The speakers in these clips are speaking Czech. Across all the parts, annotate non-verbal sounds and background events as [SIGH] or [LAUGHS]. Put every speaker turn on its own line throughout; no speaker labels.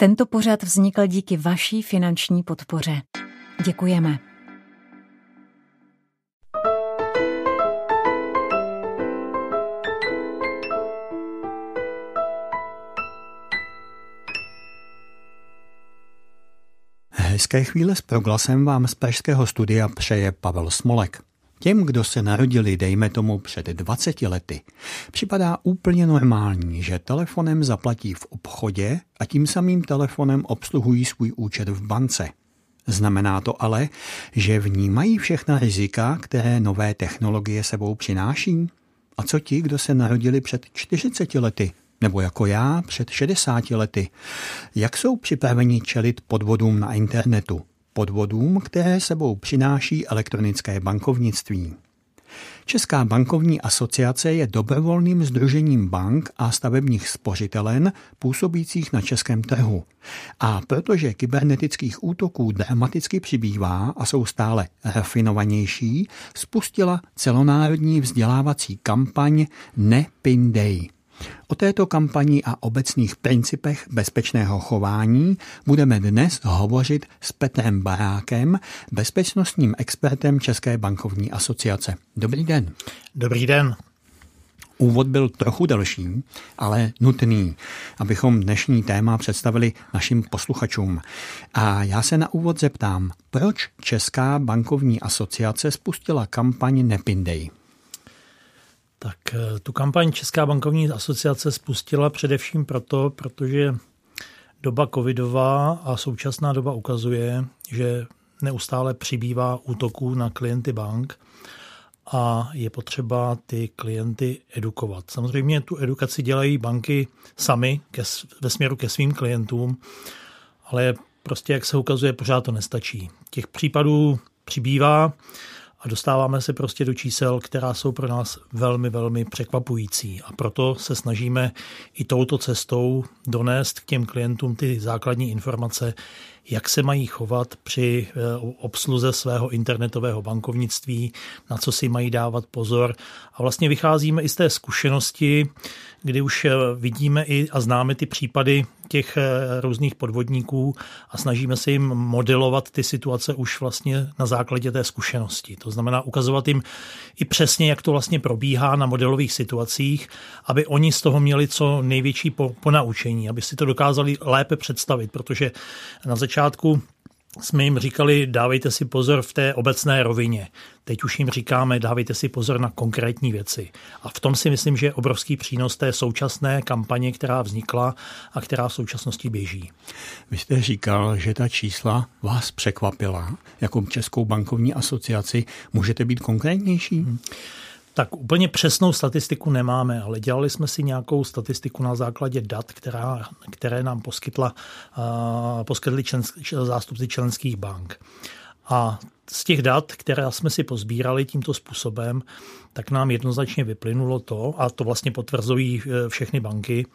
Tento pořad vznikl díky vaší finanční podpoře. Děkujeme.
Hezké chvíle s proglasem vám z pražského studia přeje Pavel Smolek. Těm, kdo se narodili, dejme tomu, před 20 lety, připadá úplně normální, že telefonem zaplatí v obchodě a tím samým telefonem obsluhují svůj účet v bance. Znamená to ale, že vnímají všechna rizika, které nové technologie sebou přináší? A co ti, kdo se narodili před 40 lety, nebo jako já před 60 lety? Jak jsou připraveni čelit podvodům na internetu? Podvodům, které sebou přináší elektronické bankovnictví. Česká bankovní asociace je dobrovolným združením bank a stavebních spořitelen působících na českém trhu. A protože kybernetických útoků dramaticky přibývá a jsou stále rafinovanější, spustila celonárodní vzdělávací kampaň Ne Pin Day. O této kampani a obecných principech bezpečného chování budeme dnes hovořit s Petrem Barákem, bezpečnostním expertem České bankovní asociace. Dobrý den.
Dobrý den.
Úvod byl trochu delší, ale nutný, abychom dnešní téma představili našim posluchačům. A já se na úvod zeptám, proč Česká bankovní asociace spustila kampaň Nepindej?
Tak eh, tu kampaň Česká bankovní asociace spustila především proto, protože doba covidová a současná doba ukazuje, že neustále přibývá útoků na klienty bank a je potřeba ty klienty edukovat. Samozřejmě tu edukaci dělají banky sami ke, ve směru ke svým klientům, ale prostě, jak se ukazuje, pořád to nestačí. Těch případů přibývá a dostáváme se prostě do čísel, která jsou pro nás velmi, velmi překvapující. A proto se snažíme i touto cestou donést k těm klientům ty základní informace, jak se mají chovat při eh, obsluze svého internetového bankovnictví, na co si mají dávat pozor. A vlastně vycházíme i z té zkušenosti, kdy už eh, vidíme i a známe ty případy těch eh, různých podvodníků a snažíme se jim modelovat ty situace už vlastně na základě té zkušenosti. To znamená ukazovat jim i přesně, jak to vlastně probíhá na modelových situacích, aby oni z toho měli co největší ponaučení, aby si to dokázali lépe představit, protože na začátku jsme jim říkali, dávejte si pozor v té obecné rovině. Teď už jim říkáme, dávejte si pozor na konkrétní věci. A v tom si myslím, že je obrovský přínos té současné kampaně, která vznikla a která v současnosti běží.
Vy jste říkal, že ta čísla vás překvapila. Jako Českou bankovní asociaci můžete být konkrétnější? Hmm.
Tak úplně přesnou statistiku nemáme, ale dělali jsme si nějakou statistiku na základě dat, která, které nám poskytla, uh, poskytli člen, zástupci členských bank. A z těch dat, které jsme si pozbírali tímto způsobem, tak nám jednoznačně vyplynulo to, a to vlastně potvrzují e, všechny banky,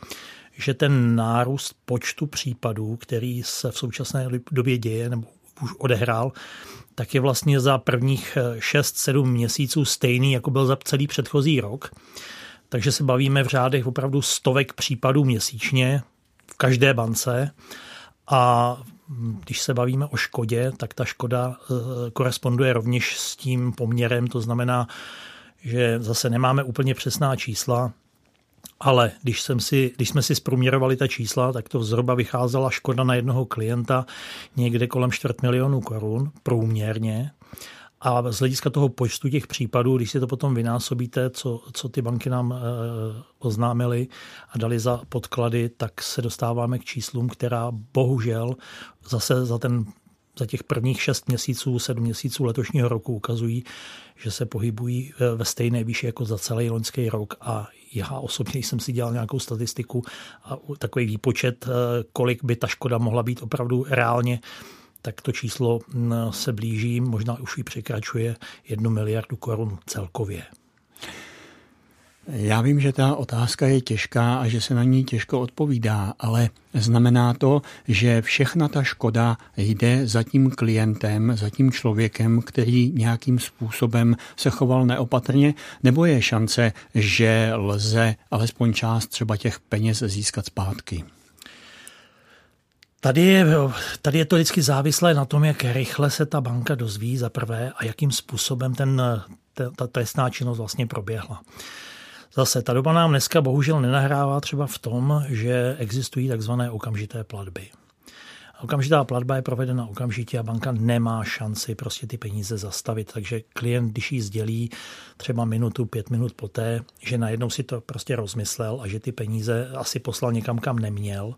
že ten nárůst počtu případů, který se v současné době děje nebo už odehrál, tak je vlastně za prvních 6-7 eh, měsíců stejný, jako byl za celý předchozí rok. Takže se bavíme v řádech opravdu stovek případů měsíčně v každé bance. A když se bavíme o škodě, tak ta škoda eh, koresponduje rovněž s tím poměrem, to znamená, že zase nemáme úplně přesná čísla, ale když, jsem si, když jsme si zprůměrovali ta čísla, tak to zhruba vycházela škoda na jednoho klienta někde kolem čtvrt milionu korun průměrně. A z hlediska toho počtu těch případů, když si to potom vynásobíte, co, co ty banky nám e, oznámily a dali za podklady, tak se dostáváme k číslům, která bohužel zase za ten za těch prvních šest měsíců, sedm měsíců letošního roku ukazují, že se pohybují eh, ve stejné výši jako za celý loňský rok a já osobně jsem si dělal nějakou statistiku a takový výpočet, eh, kolik by ta škoda mohla být opravdu reálně tak to číslo mm, se blíží, možná už ji překračuje jednu miliardu korun celkově.
Já vím, že ta otázka je těžká a že se na ní těžko odpovídá, ale znamená to, že všechna ta škoda jde za tím klientem, za tím člověkem, který nějakým způsobem se choval neopatrně, nebo je šance, že lze alespoň část třeba těch peněz získat zpátky?
Tady je, tady je to vždycky závislé na tom, jak rychle se ta banka dozví za prvé a jakým způsobem ten, ta trestná činnost vlastně proběhla. Zase ta doba nám dneska bohužel nenahrává třeba v tom, že existují takzvané okamžité platby. Okamžitá platba je provedena okamžitě a banka nemá šanci prostě ty peníze zastavit. Takže klient, když ji sdělí třeba minutu, pět minut poté, že najednou si to prostě rozmyslel a že ty peníze asi poslal někam, kam neměl,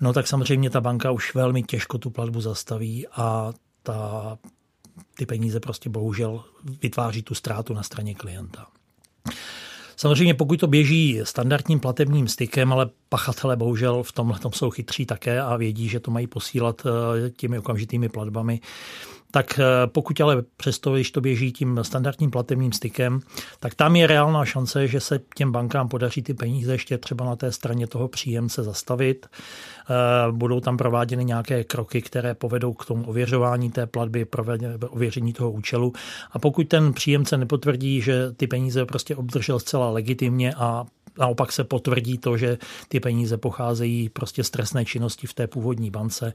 no tak samozřejmě ta banka už velmi těžko tu platbu zastaví a ta, ty peníze prostě bohužel vytváří tu ztrátu na straně klienta. Samozřejmě pokud to běží standardním platebním stykem, ale pachatele bohužel v tomhle jsou chytří také a vědí, že to mají posílat eh, těmi okamžitými platbami, tak eh, pokud ale přesto, když to běží tím standardním platebním stykem, tak tam je reálná šance, že se těm bankám podaří ty peníze ještě třeba na té straně toho příjemce zastavit. Eh, budou tam prováděny nějaké kroky, které povedou k tomu ověřování té platby, ověření toho účelu. A pokud ten příjemce nepotvrdí, že ty peníze prostě obdržel zcela legitimně a naopak se potvrdí to, že ty peníze pocházejí prostě z trestné činnosti v té původní bance,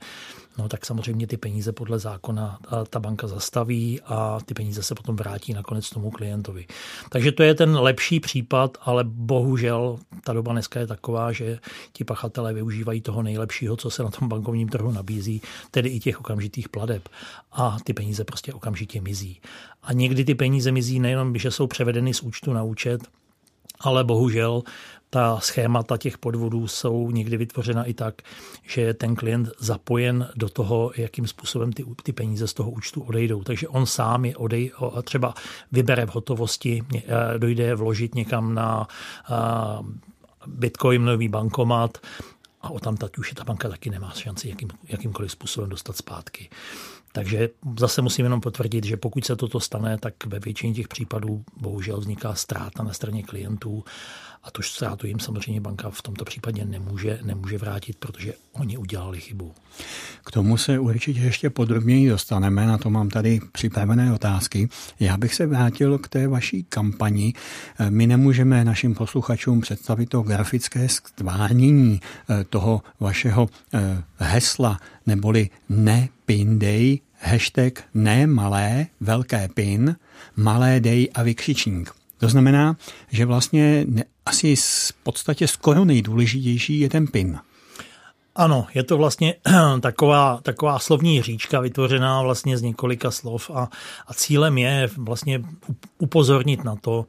no tak samozřejmě ty peníze podle zákona ta banka zastaví a ty peníze se potom vrátí nakonec tomu klientovi. Takže to je ten lepší případ, ale bohužel ta doba dneska je taková, že ti pachatelé využívají toho nejlepšího, co se na tom bankovním trhu nabízí, tedy i těch okamžitých pladeb. A ty peníze prostě okamžitě mizí. A někdy ty peníze mizí nejenom, že jsou převedeny z účtu na účet, ale bohužel ta schémata těch podvodů jsou někdy vytvořena i tak, že je ten klient zapojen do toho, jakým způsobem ty, ty peníze z toho účtu odejdou. Takže on sám je odej, třeba vybere v hotovosti, eh, dojde vložit někam na eh, bitcoinový bankomat a o tam už je ta banka taky nemá šanci jakým, jakýmkoliv způsobem dostat zpátky. Takže zase musím jenom potvrdit, že pokud se toto stane, tak ve většině těch případů bohužel vzniká ztráta na straně klientů a tu ztrátu jim samozřejmě banka v tomto případě nemůže, nemůže vrátit, protože oni udělali chybu.
K tomu se určitě ještě podrobněji dostaneme, na to mám tady připravené otázky. Já bych se vrátil k té vaší kampani. My nemůžeme našim posluchačům představit to grafické stvárnění eh, toho vašeho eh, hesla, neboli ne pin day, hashtag ne malé, velké pin, malé dej a vykřičník. To znamená, že vlastně asi v podstatě skoro nejdůležitější je ten PIN.
Ano, je to vlastně [CLEARS THROAT] taková, taková slovní říčka vytvořená vlastně z několika slov a, a cílem je vlastně upozornit na to,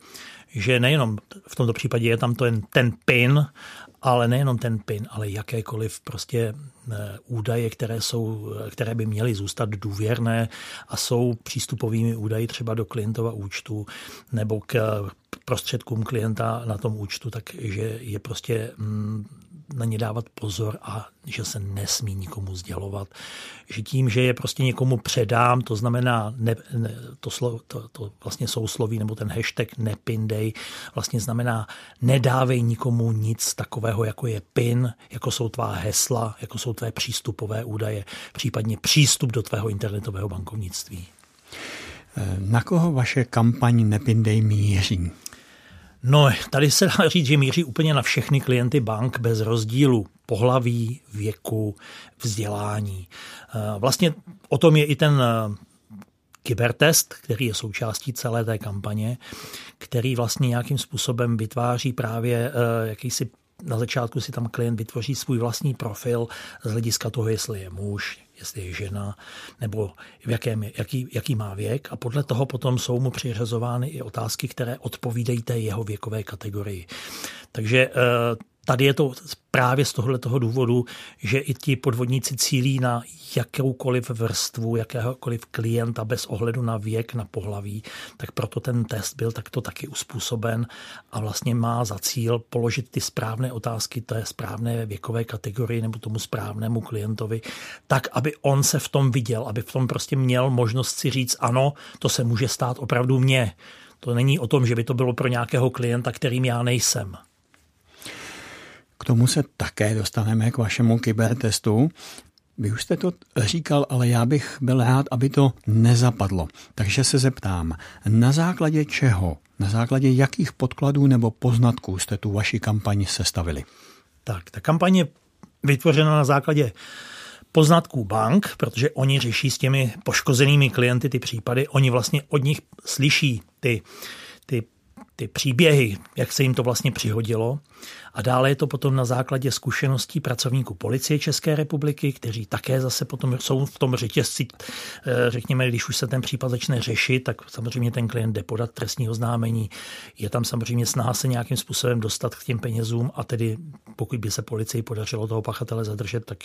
že nejenom v tomto případě je tam ten, ten PIN, ale nejenom ten PIN, ale jakékoliv prostě eh, údaje, které, jsou, které by měly zůstat důvěrné a jsou přístupovými údaji třeba do klientova účtu nebo k prostředkům klienta na tom účtu, takže je prostě mm, na ně dávat pozor a že se nesmí nikomu sdělovat. Že tím, že je prostě někomu předám, to znamená ne, ne, to, slo, to, to vlastně sousloví nebo ten hashtag nepindej, vlastně znamená nedávej nikomu nic takového, jako je PIN, jako jsou tvá hesla, jako jsou tvé přístupové údaje, případně přístup do tvého internetového bankovnictví.
Na koho vaše kampaň Nepindej míří?
No, tady se dá říct, že míří úplně na všechny klienty bank bez rozdílu pohlaví, věku, vzdělání. Eh, vlastně o tom je i ten eh, kybertest, který je součástí celé té kampaně, který vlastně nějakým způsobem vytváří právě eh, jakýsi na začátku si tam klient vytvoří svůj vlastní profil z hlediska toho, jestli je muž, jestli je žena, nebo v jakém, jaký, jaký má věk a podle toho potom jsou mu přiřazovány i otázky, které odpovídají té jeho věkové kategorii. Takže eh, Tady je to právě z tohohle toho důvodu, že i ti podvodníci cílí na jakoukoliv vrstvu, jakéhokoliv klienta bez ohledu na věk, na pohlaví, tak proto ten test byl takto taky uspůsoben a vlastně má za cíl položit ty správné otázky té správné věkové kategorii nebo tomu správnému klientovi, tak, aby on se v tom viděl, aby v tom prostě měl možnost si říct, ano, to se může stát opravdu mně. To není o tom, že by to bylo pro nějakého klienta, kterým já nejsem.
Tomu se také dostaneme k vašemu kybertestu. Vy už jste to říkal, ale já bych byl rád, aby to nezapadlo. Takže se zeptám, na základě čeho, na základě jakých podkladů nebo poznatků jste tu vaši kampaň sestavili?
Tak, ta kampaň je vytvořena na základě poznatků bank, protože oni řeší s těmi poškozenými klienty ty případy, oni vlastně od nich slyší ty, ty, ty příběhy, jak se jim to vlastně přihodilo a dále je to potom na základě zkušeností pracovníků policie České republiky, kteří také zase potom jsou v tom řetězci, eh, řekněme, když už se ten případ začne řešit, tak samozřejmě ten klient jde podat trestního oznámení. Je tam samozřejmě snaha se nějakým způsobem dostat k těm penězům a tedy pokud by se policii podařilo toho pachatele zadržet, tak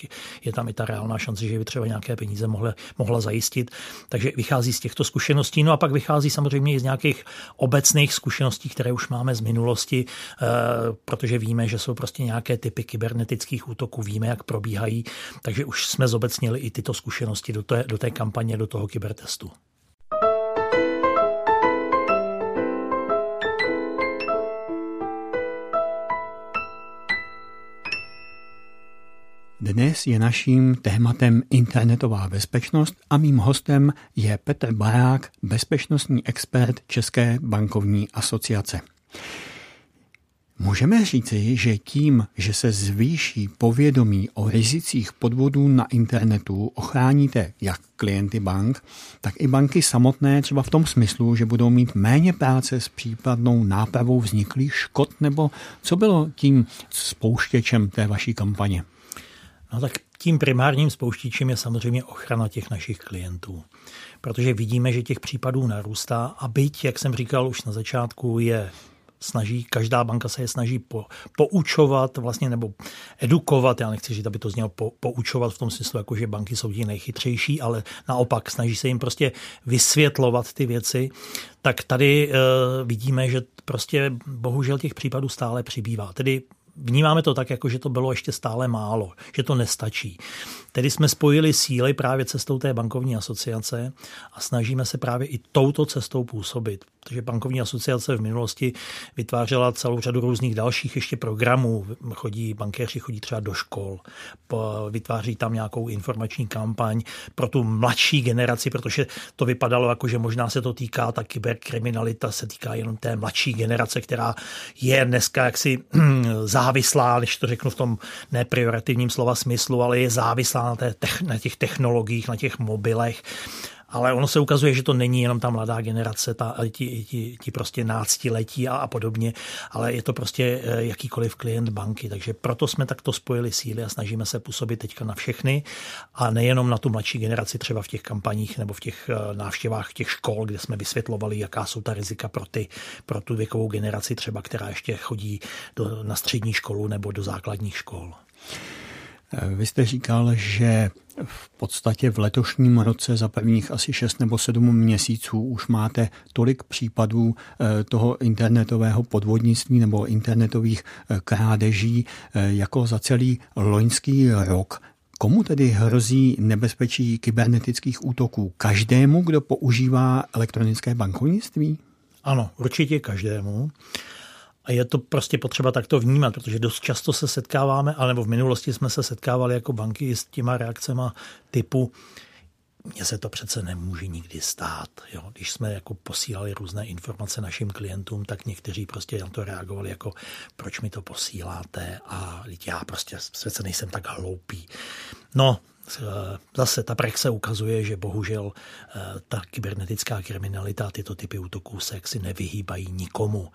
je tam i ta reálná šance, že by třeba nějaké peníze mohla, mohla zajistit. Takže vychází z těchto zkušeností. No a pak vychází samozřejmě i z nějakých obecných zkušeností, které už máme z minulosti, eh, protože víme, víme, že jsou prostě nějaké typy kybernetických útoků, víme, jak probíhají, takže už jsme zobecnili i tyto zkušenosti do té, do té kampaně, do toho kybertestu.
Dnes je naším tématem internetová bezpečnost a mým hostem je Petr Barák, bezpečnostní expert České bankovní asociace. Můžeme říci, že tím, že se zvýší povědomí o rizicích podvodů na internetu, ochráníte jak klienty bank, tak i banky samotné třeba v tom smyslu, že budou mít méně práce s případnou nápravou vzniklých škod, nebo co bylo tím spouštěčem té vaší kampaně?
No tak tím primárním spouštěčem je samozřejmě ochrana těch našich klientů. Protože vidíme, že těch případů narůstá a byť, jak jsem říkal už na začátku, je snaží, každá banka se je snaží po, poučovat vlastně nebo edukovat, já nechci říct, aby to znělo po, poučovat v tom smyslu, jako že banky jsou ti nejchytřejší, ale naopak snaží se jim prostě vysvětlovat ty věci, tak tady e, vidíme, že prostě bohužel těch případů stále přibývá. Tedy vnímáme to tak, jako že to bylo ještě stále málo, že to nestačí. Tedy jsme spojili síly právě cestou té bankovní asociace a snažíme se právě i touto cestou působit. Protože bankovní asociace v minulosti vytvářela celou řadu různých dalších ještě programů. Chodí bankéři, chodí třeba do škol, vytváří tam nějakou informační kampaň pro tu mladší generaci, protože to vypadalo jako, že možná se to týká, ta kyberkriminalita se týká jenom té mladší generace, která je dneska jaksi [CLEARS THROAT] závislá, když to řeknu v tom neprioritivním slova smyslu, ale je závislá na, té, na těch technologiích, na těch mobilech. Ale ono se ukazuje, že to není jenom ta mladá generace, ta, ti, ti, ti prostě náctiletí a, a podobně, ale je to prostě eh, jakýkoliv klient banky. Takže proto jsme takto spojili síly a snažíme se působit teďka na všechny a nejenom na tu mladší generaci, třeba v těch kampaních nebo v těch eh, návštěvách těch škol, kde jsme vysvětlovali, jaká jsou ta rizika pro, ty, pro tu věkovou generaci, třeba která ještě chodí do, na střední školu nebo do základních škol.
Vy jste říkal, že v podstatě v letošním roce za prvních asi 6 nebo 7 měsíců už máte tolik případů eh, toho internetového podvodnictví nebo internetových eh, krádeží eh, jako za celý loňský rok. Komu tedy hrozí nebezpečí kybernetických útoků? Každému, kdo používá elektronické bankovnictví?
Ano, určitě každému. A je to prostě potřeba takto vnímat, protože dost často se setkáváme, ale nebo v minulosti jsme se setkávali jako banky s těma reakcemi typu mně se to přece nemůže nikdy stát. Jo? Když jsme jako posílali různé informace našim klientům, tak někteří prostě na to reagovali jako proč mi to posíláte a já prostě přece nejsem tak hloupý. No, zase ta praxe ukazuje, že bohužel eh, ta kybernetická kriminalita, tyto typy útoků se jaksi nevyhýbají nikomu.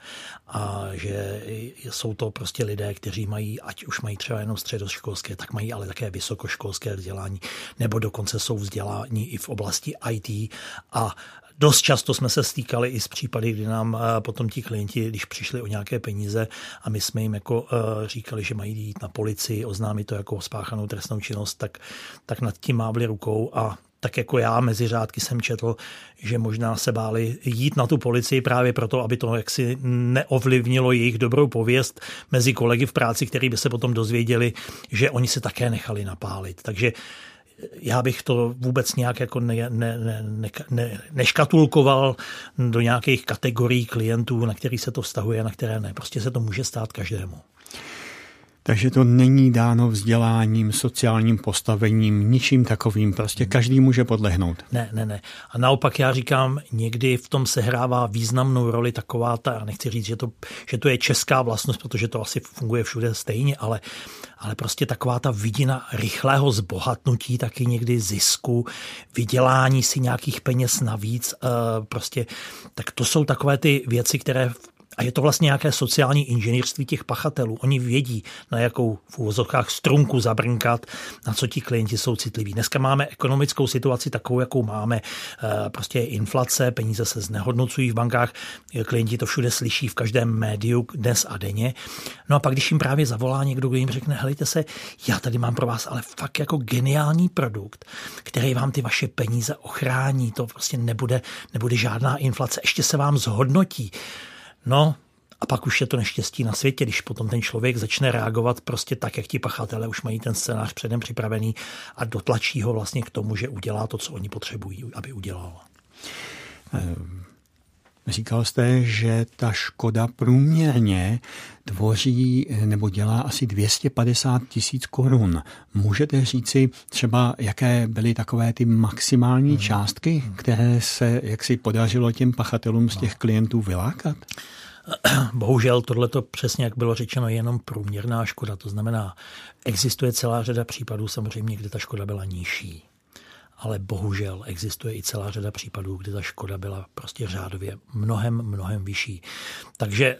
A že jsou to prostě lidé, kteří mají, ať už mají třeba jenom středoškolské, tak mají ale také vysokoškolské vzdělání, nebo dokonce jsou vzdělání i v oblasti IT a Dost často jsme se stýkali i s případy, kdy nám eh, potom ti klienti, když přišli o nějaké peníze a my jsme jim jako eh, říkali, že mají jít na policii, oznámit to jako spáchanou trestnou činnost, tak, tak nad tím mávli rukou a tak jako já mezi řádky jsem četl, že možná se báli jít na tu policii právě proto, aby to jaksi neovlivnilo jejich dobrou pověst mezi kolegy v práci, který by se potom dozvěděli, že oni se také nechali napálit. Takže já bych to vůbec nějak jako ne, ne, ne, ne, ne, neškatulkoval do nějakých kategorií klientů, na který se to vztahuje na které ne. Prostě se to může stát každému.
Takže to není dáno vzděláním, sociálním postavením, ničím takovým. Prostě každý může podlehnout.
Ne, ne, ne. A naopak já říkám, někdy v tom sehrává významnou roli taková ta, já nechci říct, že to, že to je česká vlastnost, protože to asi funguje všude stejně, ale, ale prostě taková ta vidina rychlého zbohatnutí, taky někdy zisku, vydělání si nějakých peněz navíc, eh, prostě, tak to jsou takové ty věci, které a je to vlastně nějaké sociální inženýrství těch pachatelů. Oni vědí, na jakou v úvozovkách strunku zabrnkat, na co ti klienti jsou citliví. Dneska máme ekonomickou situaci takovou, jakou máme. Eh, prostě je inflace, peníze se znehodnocují v bankách, klienti to všude slyší v každém médiu dnes a denně. No a pak, když jim právě zavolá někdo, kdo jim řekne, helejte se, já tady mám pro vás ale fakt jako geniální produkt, který vám ty vaše peníze ochrání, to prostě nebude, nebude žádná inflace, ještě se vám zhodnotí. No, a pak už je to neštěstí na světě, když potom ten člověk začne reagovat prostě tak, jak ti pachatelé už mají ten scénář předem připravený a dotlačí ho vlastně k tomu, že udělá to, co oni potřebují, aby udělal.
Říkal jste, že ta škoda průměrně tvoří nebo dělá asi 250 tisíc korun. Můžete říci třeba, jaké byly takové ty maximální hmm. částky, které se jak si podařilo těm pachatelům z těch klientů vylákat? [CLEARS THROAT]
Bohužel tohleto přesně, jak bylo řečeno, je jenom průměrná škoda. To znamená, existuje celá řada případů samozřejmě, kde ta škoda byla nižší. Ale bohužel existuje i celá řada případů, kde ta škoda byla prostě řádově mnohem, mnohem vyšší. Takže e,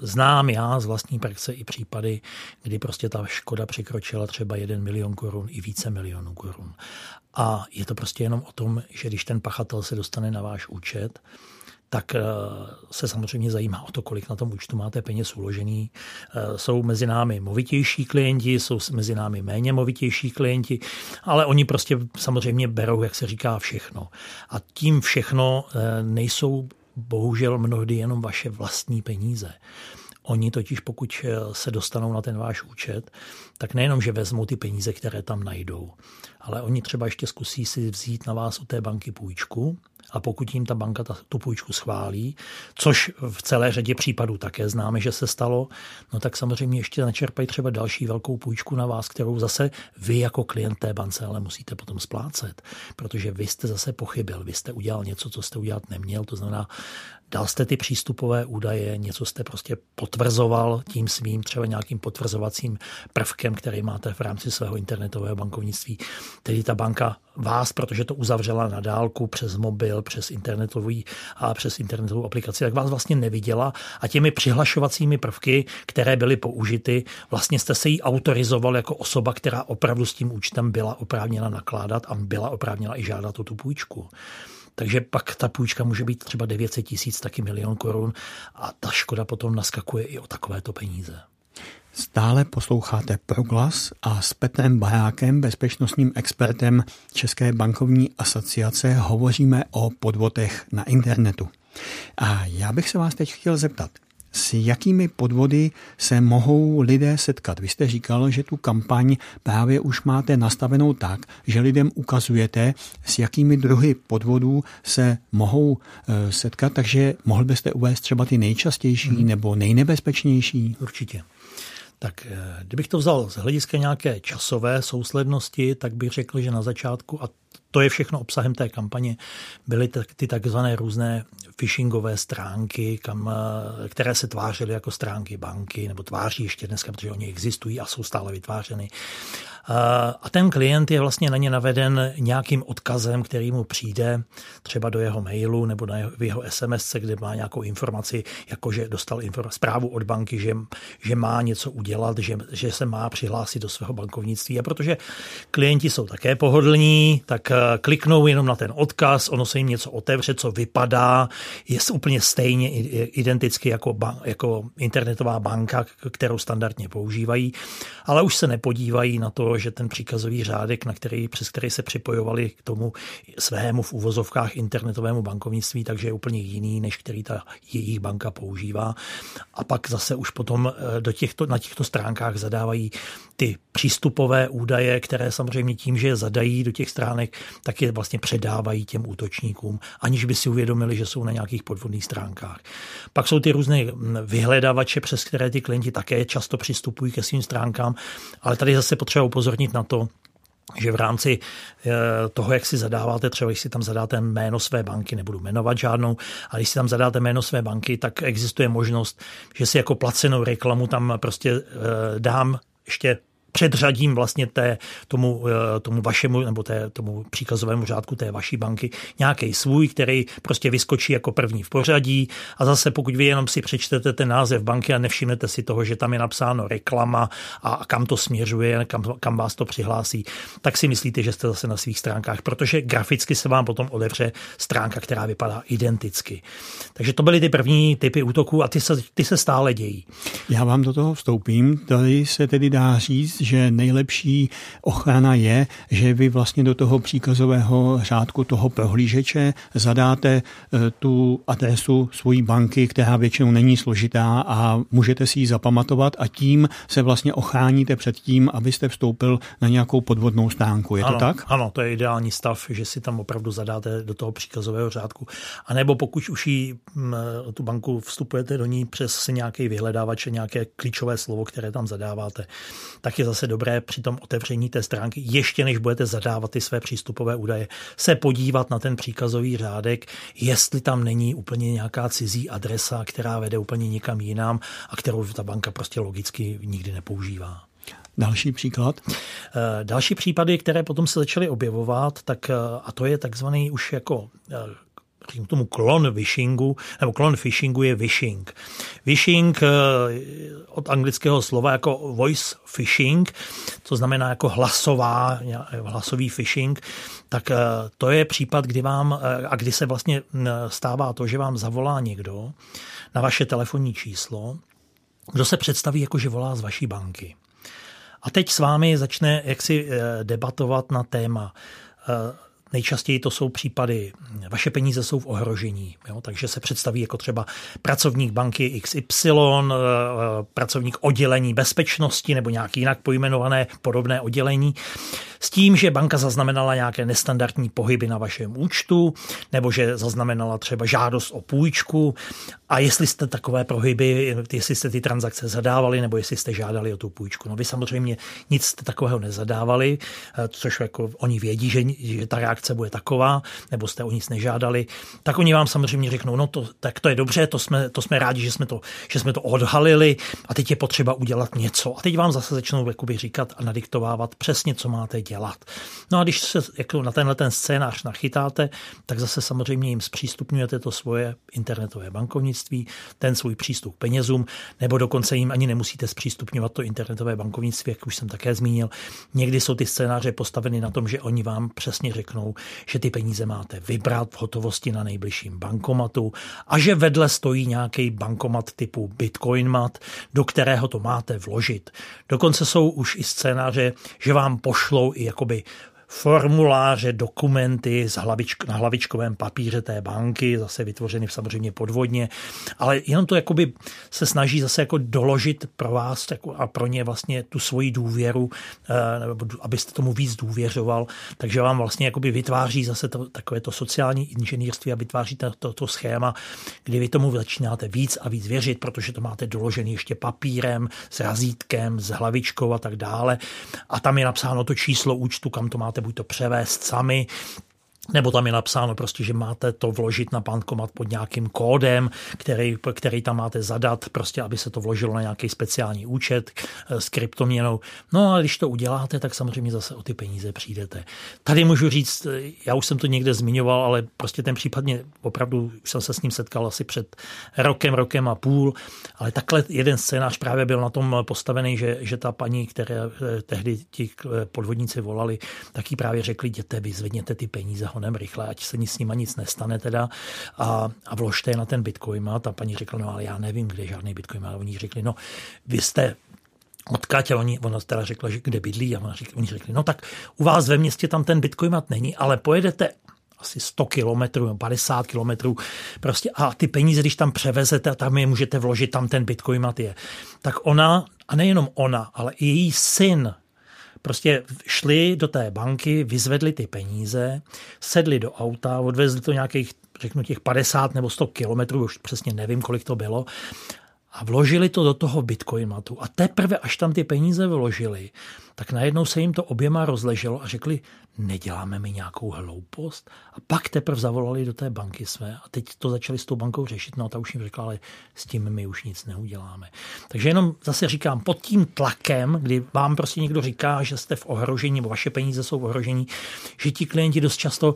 znám já z vlastní praxe i případy, kdy prostě ta škoda překročila třeba 1 milion korun i více milionů korun. A je to prostě jenom o tom, že když ten pachatel se dostane na váš účet, tak eh, se samozřejmě zajímá o to, kolik na tom účtu máte peněz uložený. Eh, jsou mezi námi movitější klienti, jsou mezi námi méně movitější klienti, ale oni prostě samozřejmě berou, jak se říká, všechno. A tím všechno eh, nejsou bohužel mnohdy jenom vaše vlastní peníze. Oni totiž, pokud se dostanou na ten váš účet, tak nejenom, že vezmou ty peníze, které tam najdou, ale oni třeba ještě zkusí si vzít na vás u té banky půjčku a pokud jim ta banka ta, tu půjčku schválí, což v celé řadě případů také známe, že se stalo, no tak samozřejmě ještě načerpají třeba další velkou půjčku na vás, kterou zase vy jako klient té bance ale musíte potom splácet, protože vy jste zase pochybil, vy jste udělal něco, co jste udělat neměl, to znamená, dal jste ty přístupové údaje, něco jste prostě potvrzoval tím svým třeba nějakým potvrzovacím prvkem, který máte v rámci svého internetového bankovnictví. Tedy ta banka vás, protože to uzavřela na dálku přes mobil, přes internetový a přes internetovou aplikaci, tak vás vlastně neviděla a těmi přihlašovacími prvky, které byly použity, vlastně jste se jí autorizoval jako osoba, která opravdu s tím účtem byla oprávněna nakládat a byla oprávněna i žádat o tu půjčku. Takže pak ta půjčka může být třeba 900 tisíc, taky milion korun a ta škoda potom naskakuje i o takovéto peníze.
Stále posloucháte Proglas a s Petrem Barákem, bezpečnostním expertem České bankovní asociace, hovoříme o podvodech na internetu. A já bych se vás teď chtěl zeptat, s jakými podvody se mohou lidé setkat. Vy jste říkal, že tu kampaň právě už máte nastavenou tak, že lidem ukazujete, s jakými druhy podvodů se mohou eh, setkat, takže mohl byste uvést třeba ty nejčastější hmm. nebo nejnebezpečnější?
Určitě. Tak eh, kdybych to vzal z hlediska nějaké časové souslednosti, tak bych řekl, že na začátku, a to je všechno obsahem té kampaně, byly ty takzvané různé phishingové stránky, kam, eh, které se tvářily jako stránky banky, nebo tváří ještě dneska, protože oni existují a jsou stále vytvářeny. A ten klient je vlastně na ně naveden nějakým odkazem, který mu přijde třeba do jeho mailu nebo na jeho, v jeho SMS, kde má nějakou informaci, jako že dostal zprávu od banky, že, že má něco udělat, že, že se má přihlásit do svého bankovnictví. A protože klienti jsou také pohodlní, tak eh, kliknou jenom na ten odkaz, ono se jim něco otevře, co vypadá, je úplně stejně identicky jako, ban, jako internetová banka, kterou standardně používají, ale už se nepodívají na to, že ten příkazový řádek, na který, přes který se připojovali k tomu svému v úvozovkách internetovému bankovnictví, takže je úplně jiný, než který ta jejich banka používá. A pak zase už potom eh, do těchto, na těchto stránkách zadávají ty přístupové údaje, které samozřejmě tím, že je zadají do těch stránek, tak je vlastně předávají těm útočníkům, aniž by si uvědomili, že jsou na nějakých podvodných stránkách. Pak jsou ty různé vyhledávače, přes které ty klienti také často přistupují ke svým stránkám, ale tady zase potřeba upozornit na to, že v rámci eh, toho, jak si zadáváte, třeba když si tam zadáte jméno své banky, nebudu jmenovat žádnou, ale když si tam zadáte jméno své banky, tak existuje možnost, že si jako placenou reklamu tam prostě eh, dám ještě předřadím vlastně té, tomu, eh, tomu vašemu nebo té, tomu příkazovému řádku té vaší banky nějaký svůj, který prostě vyskočí jako první v pořadí a zase pokud vy jenom si přečtete ten název banky a nevšimnete si toho, že tam je napsáno reklama a kam to směřuje, kam, kam vás to přihlásí, tak si myslíte, že jste zase na svých stránkách, protože graficky se vám potom otevře stránka, která vypadá identicky. Takže to byly ty první typy útoků a ty se, ty se stále dějí.
Já vám do toho vstoupím. Tady se tedy dá říct, že nejlepší ochrana je, že vy vlastně do toho příkazového řádku toho prohlížeče zadáte eh, tu adresu svojí banky, která většinou není složitá a můžete si ji zapamatovat a tím se vlastně ochráníte před tím, abyste vstoupil na nějakou podvodnou stránku. Je
ano,
to tak?
Ano, to je ideální stav, že si tam opravdu zadáte do toho příkazového řádku. A nebo pokud už jí, mm, tu banku vstupujete do ní přes nějaký vyhledávač, nějaké klíčové slovo, které tam zadáváte, tak je zase dobré při tom otevření té stránky, ještě než budete zadávat ty své přístupové údaje, se podívat na ten příkazový řádek, jestli tam není úplně nějaká cizí adresa, která vede úplně někam jinam a kterou ta banka prostě logicky nikdy nepoužívá.
Další příklad? Eh,
další případy, které potom se začaly objevovat, tak eh, a to je takzvaný už jako eh, řeknu tomu klon vishingu, nebo klon phishingu je vishing. Vishing eh, od anglického slova jako voice phishing, to znamená jako hlasová, hlasový phishing, tak eh, to je případ, kdy vám, eh, a kdy se vlastně stává to, že vám zavolá někdo na vaše telefonní číslo, kdo se představí jako, že volá z vaší banky. A teď s vámi začne jaksi debatovat na téma Nejčastěji to jsou případy, vaše peníze jsou v ohrožení, jo? takže se představí jako třeba pracovník banky XY, eh, pracovník oddělení bezpečnosti nebo nějaký jinak pojmenované podobné oddělení, s tím, že banka zaznamenala nějaké nestandardní pohyby na vašem účtu, nebo že zaznamenala třeba žádost o půjčku a jestli jste takové pohyby, jestli jste ty transakce zadávali, nebo jestli jste žádali o tu půjčku. No vy samozřejmě nic takového nezadávali, eh, což jako oni vědí, že, že ta reakce bude taková, nebo jste o nic nežádali, tak oni vám samozřejmě řeknou, no to, tak to je dobře, to jsme, to jsme rádi, že jsme to, že jsme to odhalili a teď je potřeba udělat něco. A teď vám zase začnou jakoby říkat a nadiktovávat přesně, co máte dělat. No a když se jako na tenhle ten scénář nachytáte, tak zase samozřejmě jim zpřístupňujete to svoje internetové bankovnictví, ten svůj přístup k penězům, nebo dokonce jim ani nemusíte zpřístupňovat to internetové bankovnictví, jak už jsem také zmínil. Někdy jsou ty scénáře postaveny na tom, že oni vám přesně řeknou, že ty peníze máte vybrat v hotovosti na nejbližším bankomatu a že vedle stojí nějaký bankomat typu Bitcoinmat, do kterého to máte vložit. Dokonce jsou už i scénáře, že vám pošlou i jakoby formuláře, dokumenty z hlavičk, na hlavičkovém papíře té banky, zase vytvořeny samozřejmě podvodně, ale jenom to jakoby se snaží zase jako doložit pro vás jako a pro ně vlastně tu svoji důvěru, eh, abyste tomu víc důvěřoval, takže vám vlastně jakoby vytváří zase to, takové to sociální inženýrství a vytváří to, to, to schéma, kdy vy tomu začínáte víc a víc věřit, protože to máte doložený ještě papírem, s razítkem, s hlavičkou a tak dále. A tam je napsáno to číslo účtu, kam to máte buď to převést sami, nebo tam je napsáno prostě, že máte to vložit na bankomat pod nějakým kódem, který, který tam máte zadat, prostě aby se to vložilo na nějaký speciální účet eh, s kryptoměnou. No a když to uděláte, tak samozřejmě zase o ty peníze přijdete. Tady můžu říct, eh, já už jsem to někde zmiňoval, ale prostě ten případ mě opravdu, už jsem se s ním setkal asi před rokem, rokem a půl, ale takhle jeden scénář právě byl na tom postavený, že, že ta paní, které eh, tehdy ti podvodníci volali, taky právě řekli, jděte, vyzvedněte ty peníze honem rychle, ať se nic s nima nic nestane teda a, a vložte je na ten bitcoin. A ta paní řekla, no ale já nevím, kde žádný bitcoin. A oni řekli, no vy jste odkaď a oni, ona teda řekla, že kde bydlí a ona řekli, oni řekli, no tak u vás ve městě tam ten bitcoin není, ale pojedete asi 100 kilometrů, 50 kilometrů. Prostě a ty peníze, když tam převezete a tam je můžete vložit, tam ten bitcoin je. Tak ona a nejenom ona, ale i její syn prostě šli do té banky, vyzvedli ty peníze, sedli do auta, odvezli to nějakých, řeknu těch 50 nebo 100 kilometrů, už přesně nevím, kolik to bylo, a vložili to do toho bitcoinmatu. A teprve, až tam ty peníze vložili, tak najednou se jim to oběma rozleželo a řekli, neděláme mi nějakou hloupost. A pak teprve zavolali do té banky své a teď to začali s tou bankou řešit. No a ta už jim řekla, ale s tím my už nic neuděláme. Takže jenom zase říkám, pod tím tlakem, kdy vám prostě někdo říká, že jste v ohrožení, nebo vaše peníze jsou v ohrožení, že ti klienti dost často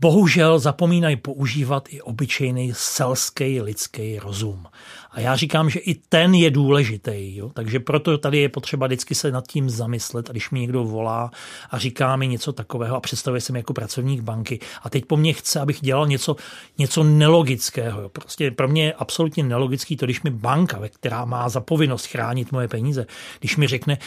bohužel zapomínají používat i obyčejný selský lidský rozum. A já říkám, že i ten je důležitý. Jo? Takže proto tady je potřeba vždycky se nad tím zamyslet. A když mi někdo volá a říká mi něco takového a představuje se mi jako pracovník banky a teď po mně chce, abych dělal něco, něco nelogického. Jo? Prostě pro mě je absolutně nelogický to, když mi banka, která má za povinnost chránit moje peníze, když mi řekne,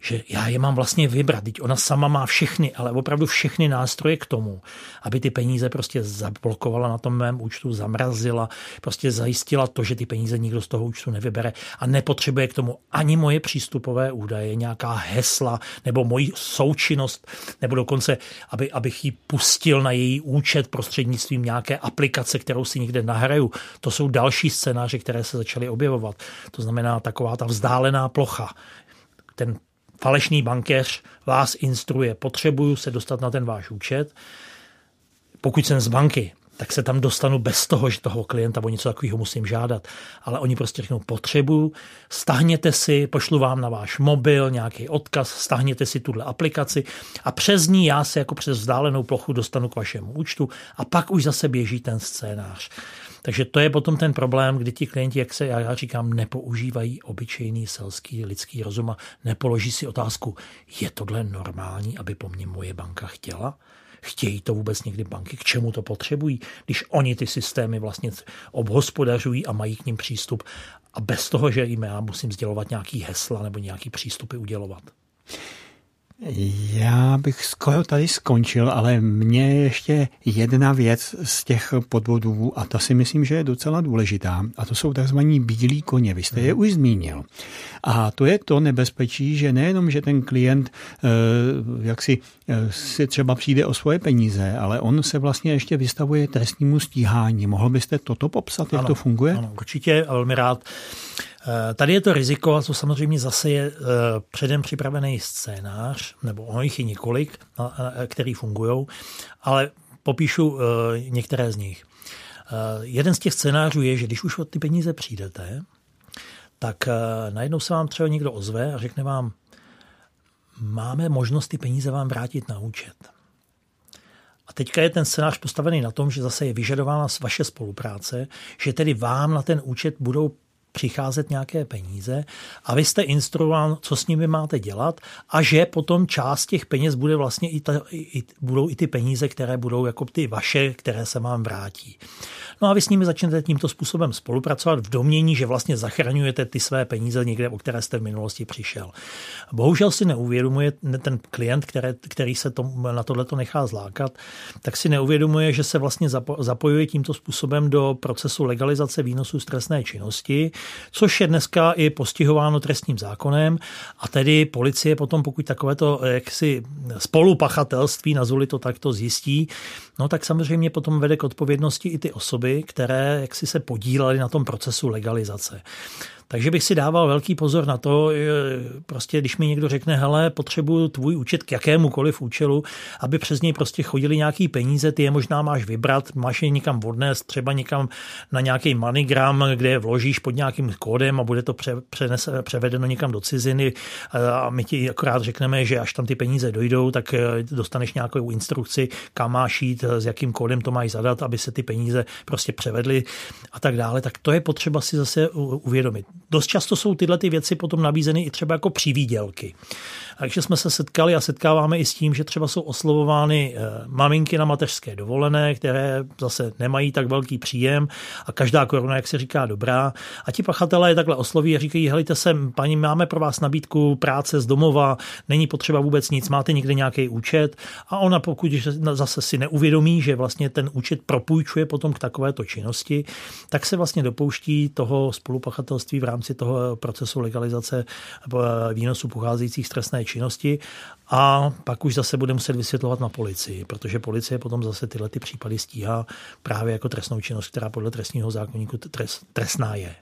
že já je mám vlastně vybrat. Teď ona sama má všechny, ale opravdu všechny nástroje k tomu, aby ty peníze prostě zablokovala na tom mém účtu, zamrazila, prostě zajistila to, že ty peníze nikdo z toho účtu nevybere a nepotřebuje k tomu ani moje přístupové údaje, nějaká hesla nebo moji součinnost, nebo dokonce, aby, abych ji pustil na její účet prostřednictvím nějaké aplikace, kterou si někde nahraju. To jsou další scénáře, které se začaly objevovat. To znamená taková ta vzdálená plocha. Ten falešný bankéř vás instruuje, potřebuju se dostat na ten váš účet, pokud jsem z banky, tak se tam dostanu bez toho, že toho klienta o něco takového musím žádat. Ale oni prostě řeknou, potřebuju, stahněte si, pošlu vám na váš mobil nějaký odkaz, stahněte si tuhle aplikaci a přes ní já se jako přes vzdálenou plochu dostanu k vašemu účtu a pak už zase běží ten scénář. Takže to je potom ten problém, kdy ti klienti, jak se já říkám, nepoužívají obyčejný selský lidský rozum a nepoloží si otázku, je tohle normální, aby po mně moje banka chtěla? Chtějí to vůbec někdy banky? K čemu to potřebují, když oni ty systémy vlastně obhospodařují a mají k ním přístup a bez toho, že jim já musím sdělovat nějaký hesla nebo nějaký přístupy udělovat?
Já bych skoro tady skončil, ale mě ještě jedna věc z těch podvodů, a ta si myslím, že je docela důležitá, a to jsou takzvaní bílí koně. Vy jste je už zmínil. A to je to nebezpečí, že nejenom, že ten klient eh, jak si, eh, si třeba přijde o svoje peníze, ale on se vlastně ještě vystavuje trestnímu stíhání. Mohl byste toto popsat, jak
ano,
to funguje?
Ano, určitě, velmi rád. Eh, tady je to riziko, a to samozřejmě zase je předem připravený scénář, nebo ono jich je několik, který fungují, ale popíšu některé z nich. Jeden z těch scénářů je, že když už o ty peníze přijdete, tak eh, najednou se vám třeba někdo ozve a řekne vám, máme možnost ty peníze vám vrátit na účet. A teďka je ten scénář postavený na tom, že zase je vyžadována vaše spolupráce, že tedy vám na ten účet budou přicházet nějaké peníze a vy jste instruován, co s nimi máte dělat a že potom část těch peněz bude vlastně i, ta, i budou i ty peníze, které budou jako ty vaše, které se vám vrátí. No a vy s nimi začnete tímto způsobem spolupracovat v domění, že vlastně zachraňujete ty své peníze někde, o které jste v minulosti přišel. Bohužel si neuvědomuje ten klient, který, který se tom, na tohleto nechá zlákat, tak si neuvědomuje, že se vlastně zapojuje tímto způsobem do procesu legalizace výnosu z trestné činnosti, což je dneska i postihováno trestním zákonem a tedy policie potom, pokud takovéto jaksi spolupachatelství, nazvuli to takto, zjistí, no tak samozřejmě potom vede k odpovědnosti i ty osoby, které jaksi se podílely na tom procesu legalizace. Takže bych si dával velký pozor na to, prostě když mi někdo řekne, hele, potřebuju tvůj účet k jakémukoliv účelu, aby přes něj prostě chodili nějaký peníze, ty je možná máš vybrat, máš je někam odnést, třeba někam na nějaký MoneyGram, kde je vložíš pod nějakým kódem a bude to pře, přenes, převedeno někam do ciziny a my ti akorát řekneme, že až tam ty peníze dojdou, tak eh, dostaneš nějakou instrukci, kam máš jít, s jakým kódem to máš zadat, aby se ty peníze prostě převedly a tak dále. Tak to je potřeba si zase uvědomit dost často jsou tyhle ty věci potom nabízeny i třeba jako přivídělky. Takže jsme se setkali a setkáváme i s tím, že třeba jsou oslovovány maminky na mateřské dovolené, které zase nemají tak velký příjem a každá koruna, jak se říká, dobrá. A ti pachatelé takhle osloví a říkají, helejte se, paní, máme pro vás nabídku práce z domova, není potřeba vůbec nic, máte někde nějaký účet a ona pokud zase si neuvědomí, že vlastně ten účet propůjčuje potom k takovéto činnosti, tak se vlastně dopouští toho spolupachatelství v rámci toho procesu legalizace eh, výnosů pocházejících z trestné činnosti a pak už zase bude muset vysvětlovat na policii, protože policie potom zase tyhle ty případy stíhá právě jako trestnou činnost, která podle trestního zákonníku trest, trestná je.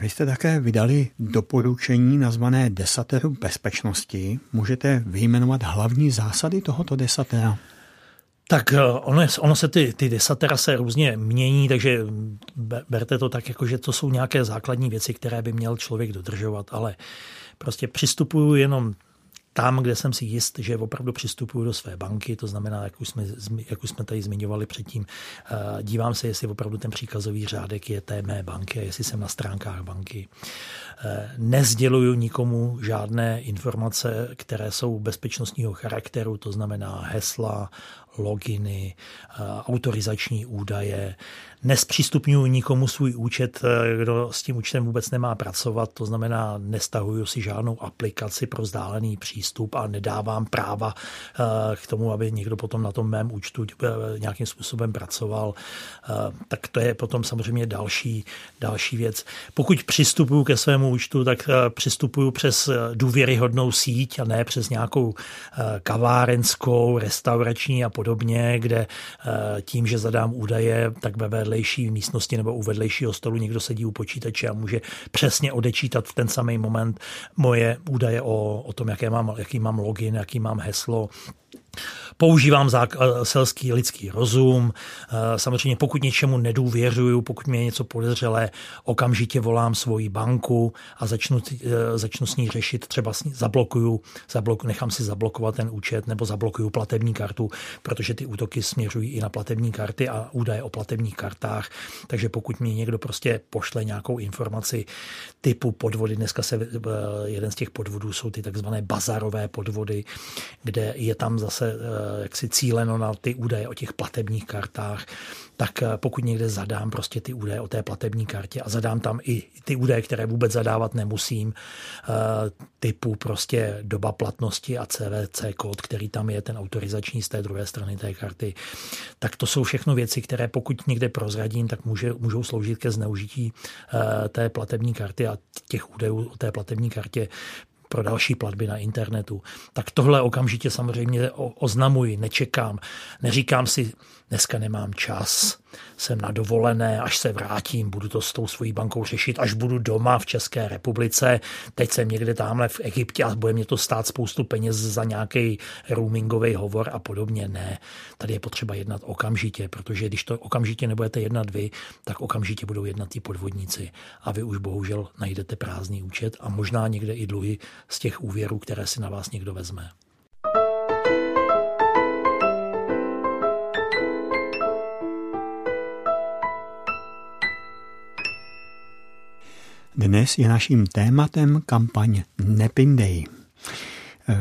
Vy jste také vydali doporučení nazvané desateru bezpečnosti. Můžete vyjmenovat hlavní zásady tohoto desatera?
Tak eh, ono, ono se ty, ty desatera se různě mění, takže berte to tak, jako že to jsou nějaké základní věci, které by měl člověk dodržovat, ale prostě přistupuju jenom tam, kde jsem si jist, že opravdu přistupuju do své banky, to znamená, jak už jsme, jak už jsme tady zmiňovali předtím, eh, dívám se, jestli opravdu ten příkazový řádek je té mé banky a jestli jsem na stránkách banky. Eh, nezděluju nikomu žádné informace, které jsou bezpečnostního charakteru, to znamená hesla, loginy, eh, autorizační údaje. Nespřístupňuji nikomu svůj účet, eh, kdo s tím účtem vůbec nemá pracovat, to znamená, nestahuju si žádnou aplikaci pro vzdálený přístup a nedávám práva eh, k tomu, aby někdo potom na tom mém účtu nějakým způsobem pracoval. Tak to je potom samozřejmě další, další věc. Pokud přistupuju ke svému účtu, tak přistupuju přes důvěryhodnou síť a ne přes nějakou kavárenskou, restaurační a podobně kde eh, tím, že zadám údaje, tak ve vedlejší místnosti nebo u vedlejšího stolu někdo sedí u počítače a může přesně odečítat v ten samý moment moje údaje o, o tom, jaké mám, jaký mám login, jaký mám heslo, Používám zák- selský lidský rozum. Eh, samozřejmě pokud něčemu nedůvěřuju, pokud mě je něco podezřelé, okamžitě volám svoji banku a začnu, eh, začnu s ní řešit, třeba ní zablokuju, zabloku, nechám si zablokovat ten účet nebo zablokuju platební kartu, protože ty útoky směřují i na platební karty a údaje o platebních kartách. Takže pokud mi někdo prostě pošle nějakou informaci typu podvody, dneska se eh, jeden z těch podvodů jsou ty takzvané bazarové podvody, kde je tam zase jaksi cíleno na ty údaje o těch platebních kartách, tak eh, pokud někde zadám prostě ty údaje o té platební kartě a zadám tam i ty údaje, které vůbec zadávat nemusím, eh, typu prostě doba platnosti a CVC kód, který tam je, ten autorizační z té druhé strany té karty, tak to jsou všechno věci, které pokud někde prozradím, tak může, můžou sloužit ke zneužití eh, té platební karty a těch údajů o té platební kartě pro další platby na internetu. Tak tohle okamžitě samozřejmě oznamuji, nečekám. Neříkám si, dneska nemám čas, jsem na dovolené, až se vrátím, budu to s tou svojí bankou řešit, až budu doma v České republice, teď jsem někde tamhle v Egyptě a bude mě to stát spoustu peněz za nějaký roamingový hovor a podobně. Ne, tady je potřeba jednat okamžitě, protože když to okamžitě nebudete jednat vy, tak okamžitě budou jednat ti podvodníci a vy už bohužel najdete prázdný účet a možná někde i dluhy z těch úvěrů, které si na vás někdo vezme.
Dnes je naším tématem kampaň Nepindej.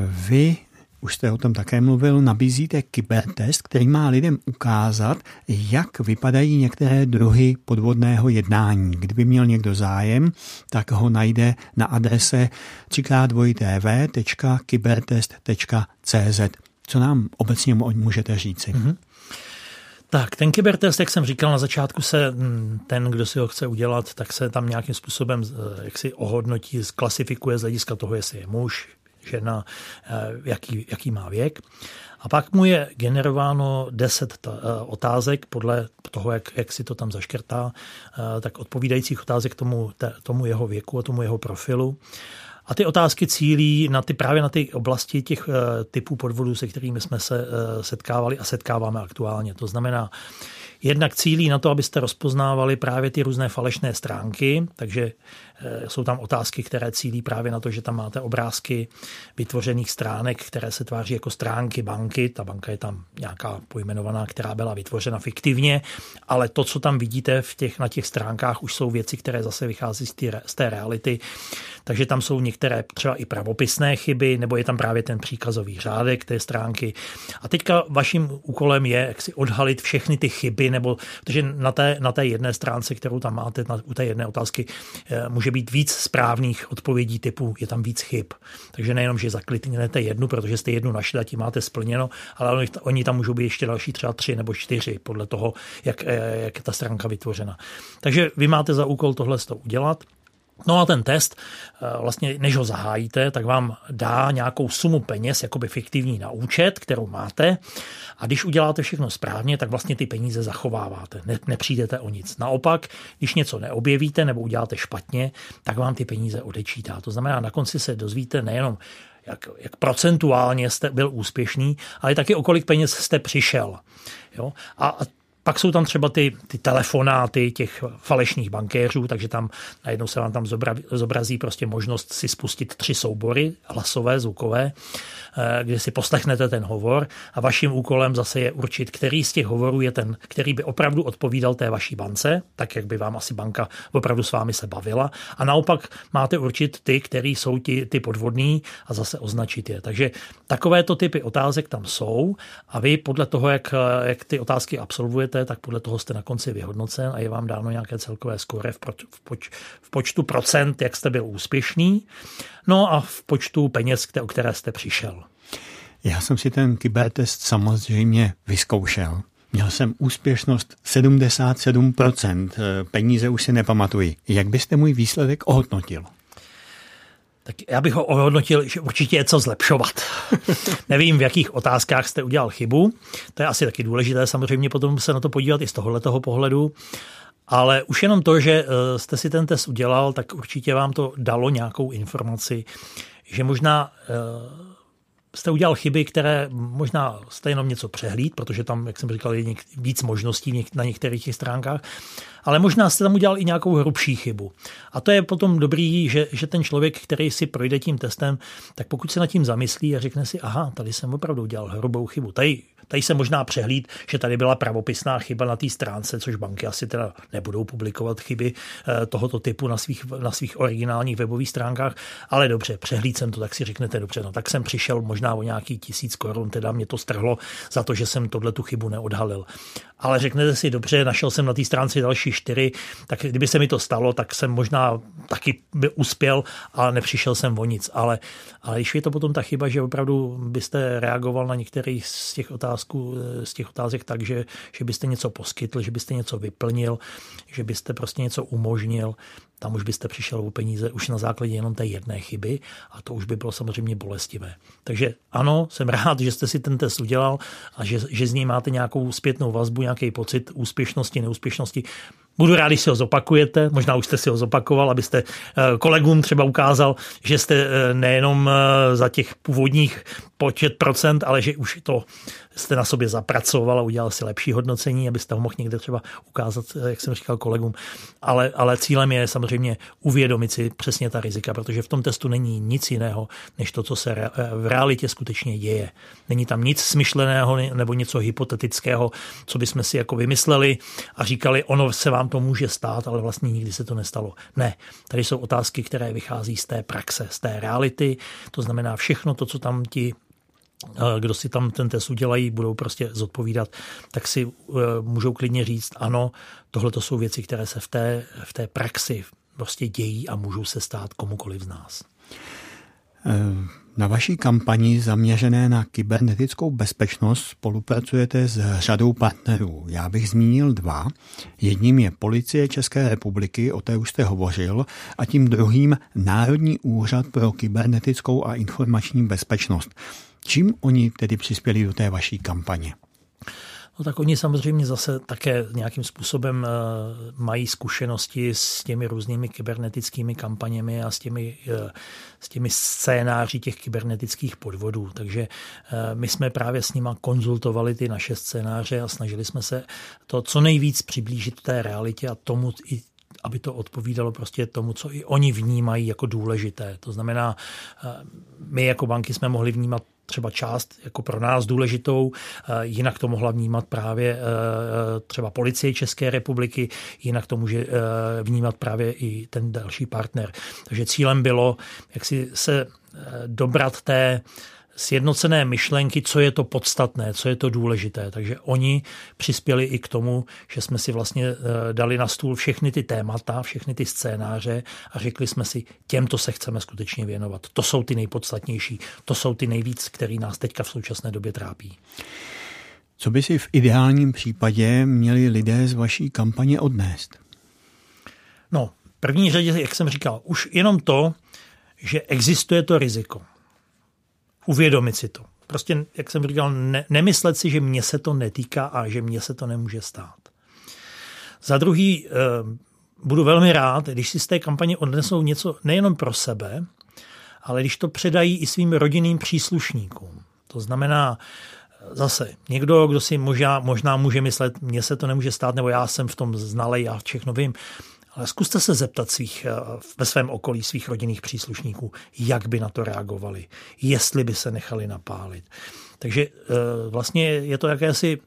Vy už jste o tom také mluvil, nabízíte kybertest, který má lidem ukázat, jak vypadají některé druhy podvodného jednání. Kdyby měl někdo zájem, tak ho najde na adrese 3x2tv.kybertest.cz. Co nám obecně můžete říci? Mm-hmm.
Tak, ten kybertest, jak jsem říkal na začátku, se mm, ten, kdo si ho chce udělat, tak se tam nějakým způsobem eh, jak si ohodnotí, klasifikuje z hlediska toho, jestli je muž, žena, eh, jaký, jaký má věk. A pak mu je generováno 10 eh, otázek podle toho, jak, jak si to tam zaškrtá, tak odpovídajících otázek tomu, tomu jeho věku a tomu jeho profilu. A ty otázky cílí na ty, právě na ty oblasti těch eh, typů podvodů, se kterými jsme se eh, setkávali a setkáváme aktuálně. To znamená, jednak cílí na to, abyste rozpoznávali právě ty různé falešné stránky, takže jsou tam otázky, které cílí právě na to, že tam máte obrázky vytvořených stránek, které se tváří jako stránky banky. Ta banka je tam nějaká pojmenovaná, která byla vytvořena fiktivně, ale to, co tam vidíte v těch, na těch stránkách, už jsou věci, které zase vychází z té, z té reality. Takže tam jsou některé třeba i pravopisné chyby, nebo je tam právě ten příkazový řádek té stránky. A teďka vaším úkolem je, jak si odhalit všechny ty chyby, nebo protože na té, na té jedné stránce, kterou tam máte, na, u té jedné otázky, eh, může být víc správných odpovědí typu, je tam víc chyb. Takže nejenom, že zakliknete jednu, protože jste jednu našli a tím máte splněno, ale oni, tam můžou být ještě další třeba tři nebo čtyři, podle toho, jak, eh, jak je ta stránka vytvořena. Takže vy máte za úkol tohle to udělat. No a ten test, eh, vlastně než ho zahájíte, tak vám dá nějakou sumu peněz, jakoby fiktivní na účet, kterou máte. A když uděláte všechno správně, tak vlastně ty peníze zachováváte. Ne, nepřijdete o nic. Naopak, když něco neobjevíte nebo uděláte špatně, tak vám ty peníze odečítá. To znamená, na konci se dozvíte nejenom, jak, jak procentuálně jste byl úspěšný, ale taky o kolik peněz jste přišel. Jo? A, a pak jsou tam třeba ty, ty telefonáty těch falešných bankéřů, takže tam najednou se vám tam zobrazí prostě možnost si spustit tři soubory, hlasové, zvukové, eh, kde si poslechnete ten hovor a vaším úkolem zase je určit, který z těch hovorů je ten, který by opravdu odpovídal té vaší bance, tak jak by vám asi banka opravdu s vámi se bavila. A naopak máte určit ty, který jsou ti, ty podvodní a zase označit je. Takže takovéto typy otázek tam jsou a vy podle toho, jak, jak ty otázky absolvujete, máte, tak podle toho jste na konci vyhodnocen a je vám dáno nějaké celkové skóre v, poč, v, poč, v počtu procent, jak jste byl úspěšný, no a v počtu peněz, o které jste přišel.
Já jsem si ten kybertest samozřejmě vyzkoušel. Měl jsem úspěšnost 77%, peníze už si nepamatuji. Jak byste můj výsledek ohodnotil?
Tak já bych ho ohodnotil, že určitě je co zlepšovat. [LAUGHS] Nevím, v jakých otázkách jste udělal chybu. To je asi taky důležité samozřejmě potom se na to podívat i z tohoto pohledu. Ale už jenom to, že eh, jste si ten test udělal, tak určitě vám to dalo nějakou informaci, že možná eh, jste udělal chyby, které možná jste jenom něco přehlíd, protože tam, jak jsem říkal, je víc možností na některých těch stránkách, ale možná jste tam udělal i nějakou hrubší chybu. A to je potom dobrý, že, že ten člověk, který si projde tím testem, tak pokud se nad tím zamyslí a řekne si, aha, tady jsem opravdu udělal hrubou chybu. Tady Tady se možná přehlíd, že tady byla pravopisná chyba na té stránce, což banky asi teda nebudou publikovat chyby eh, tohoto typu na svých, na svých originálních webových stránkách, ale dobře, přehlíd jsem to, tak si řeknete dobře, no tak jsem přišel možná o nějaký tisíc korun, teda mě to strhlo za to, že jsem tohle tu chybu neodhalil. Ale řeknete si, dobře, našel jsem na té stránce další čtyři, tak kdyby se mi to stalo, tak jsem možná taky by uspěl, ale nepřišel jsem o nic. Ale, ale když je to potom ta chyba, že opravdu byste reagoval na některých z těch eh, z těch otázek tak, že, že byste něco poskytl, že byste něco vyplnil, že byste prostě něco umožnil, tam už byste přišel o peníze už na základě jenom té jedné chyby a to už by bylo samozřejmě bolestivé. Takže ano, jsem rád, že jste si ten test udělal a že, že z něj máte nějakou zpětnou vazbu, nějaký pocit úspěšnosti, neúspěšnosti. Budu rád, když si ho zopakujete, možná už jste si ho zopakoval, abyste eh, kolegům třeba ukázal, že jste eh, nejenom za těch původních počet procent, ale že už to jste na sobě zapracoval a udělal si lepší hodnocení, abyste ho mohl někde třeba ukázat, jak jsem říkal kolegům. Ale, ale cílem je samozřejmě uvědomit si přesně ta rizika, protože v tom testu není nic jiného, než to, co se v realitě skutečně děje. Není tam nic smyšleného nebo něco hypotetického, co bychom si jako vymysleli a říkali, ono se vám to může stát, ale vlastně nikdy se to nestalo. Ne, tady jsou otázky, které vychází z té praxe, z té reality, to znamená všechno to, co tam ti kdo si tam ten test udělají, budou prostě zodpovídat, tak si eh, můžou klidně říct, ano, tohle to jsou věci, které se v té, v té praxi prostě dějí a můžou se stát komukoliv z nás.
Eh, na vaší kampani zaměřené na kybernetickou bezpečnost spolupracujete s řadou partnerů. Já bych zmínil dva. Jedním je Policie České republiky, o té už jste hovořil, a tím druhým Národní úřad pro kybernetickou a informační bezpečnost. Čím oni tedy přispěli do té vaší kampaně?
No tak oni samozřejmě zase také nějakým způsobem eh, mají zkušenosti s těmi různými kybernetickými kampaněmi a s těmi, eh, s těmi scénáři těch kybernetických podvodů. Takže eh, my jsme právě s nima konzultovali ty naše scénáře a snažili jsme se to co nejvíc přiblížit té realitě a tomu, aby to odpovídalo prostě tomu, co i oni vnímají jako důležité. To znamená, my jako banky jsme mohli vnímat třeba část jako pro nás důležitou, eh, jinak to mohla vnímat právě eh, třeba policie České republiky, jinak to může vnímat právě i ten další partner. Takže cílem bylo, jak si se dobrat té sjednocené myšlenky, co je to podstatné, co je to důležité. Takže oni přispěli i k tomu, že jsme si vlastně eh, dali na stůl všechny ty témata, všechny ty scénáře a řekli jsme si, těmto se chceme skutečně věnovat. To jsou ty nejpodstatnější, to jsou ty nejvíc, který nás teďka v současné době trápí.
Co by si v ideálním případě měli lidé z vaší kampaně odnést?
No, první řadě, jak jsem říkal, už jenom to, že existuje to riziko uvědomit si to. Prostě, jak jsem říkal, ne, nemyslet si, že mě se to netýká a že mě se to nemůže stát. Za druhý, eh, budu velmi rád, když si z té kampaně odnesou něco nejenom pro sebe, ale když to předají i svým rodinným příslušníkům. To znamená, eh, zase někdo, kdo si možná, možná může myslet, mně se to nemůže stát, nebo já jsem v tom znalej, já všechno vím. Ale zkuste se zeptat svých, eh, ve svém okolí svých rodinných příslušníků, jak by na to reagovali, jestli by se nechali napálit. Takže eh, vlastně je to jakési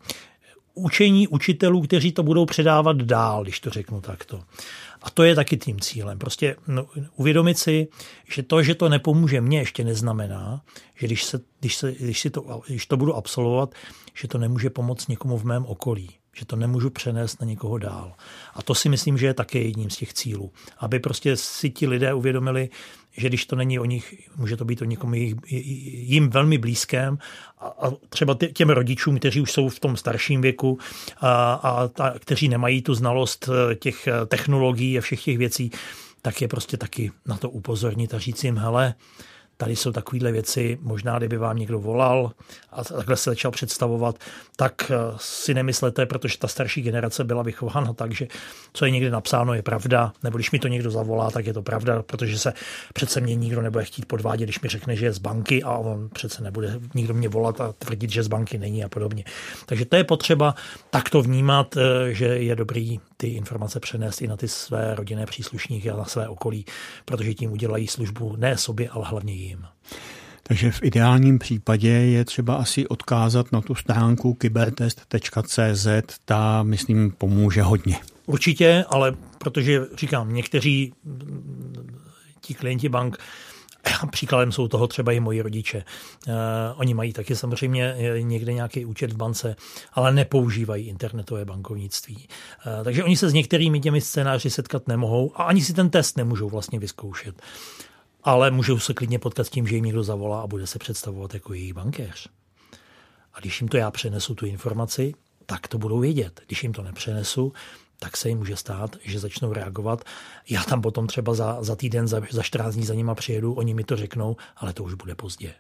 učení učitelů, kteří to budou předávat dál, když to řeknu takto. A to je taky tím cílem. Prostě no, uvědomit si, že to, že to nepomůže mně, ještě neznamená, že když, se, když, se, když, si to, když to budu absolvovat, že to nemůže pomoct někomu v mém okolí že to nemůžu přenést na někoho dál. A to si myslím, že je také jedním z těch cílů. Aby prostě si ti lidé uvědomili, že když to není o nich, může to být o někom jim velmi blízkém a třeba těm rodičům, kteří už jsou v tom starším věku a, a ta, kteří nemají tu znalost eh, těch eh, technologií a všech těch věcí, tak je prostě taky na to upozornit a říct jim, hele, tady jsou takovéhle věci, možná kdyby vám někdo volal a takhle se začal představovat, tak eh, si nemyslete, protože ta starší generace byla vychována tak, že co je někde napsáno je pravda, nebo když mi to někdo zavolá, tak je to pravda, protože se přece mě nikdo nebude chtít podvádět, když mi řekne, že je z banky a on přece nebude nikdo mě volat a tvrdit, že z banky není a podobně. Takže to je potřeba takto vnímat, eh, že je dobrý ty informace přenést i na ty své rodinné příslušníky a na své okolí, protože tím udělají službu ne sobě, ale hlavně jim.
Takže v ideálním případě je třeba asi odkázat na tu stránku kybertest.cz, ta, myslím, pomůže hodně.
Určitě, ale protože říkám, někteří ti klienti bank Příkladem jsou toho třeba i moji rodiče. Uh, oni mají taky samozřejmě někde nějaký účet v bance, ale nepoužívají internetové bankovnictví. Uh, takže oni se s některými těmi scénáři setkat nemohou a ani si ten test nemůžou vlastně vyzkoušet. Ale můžou se klidně potkat s tím, že jim někdo zavolá a bude se představovat jako jejich bankéř. A když jim to já přenesu tu informaci, tak to budou vědět. Když jim to nepřenesu, tak se jim může stát, že začnou reagovat. Já tam potom třeba za, za týden, za, za 14 dní za nima přijedu, oni mi to řeknou, ale to už bude pozdě.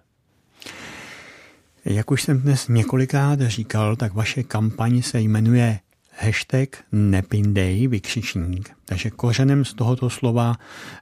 Jak už jsem dnes několikrát říkal, tak vaše kampaň se jmenuje hashtag nepindej, vykřičník. Takže kořenem z tohoto slova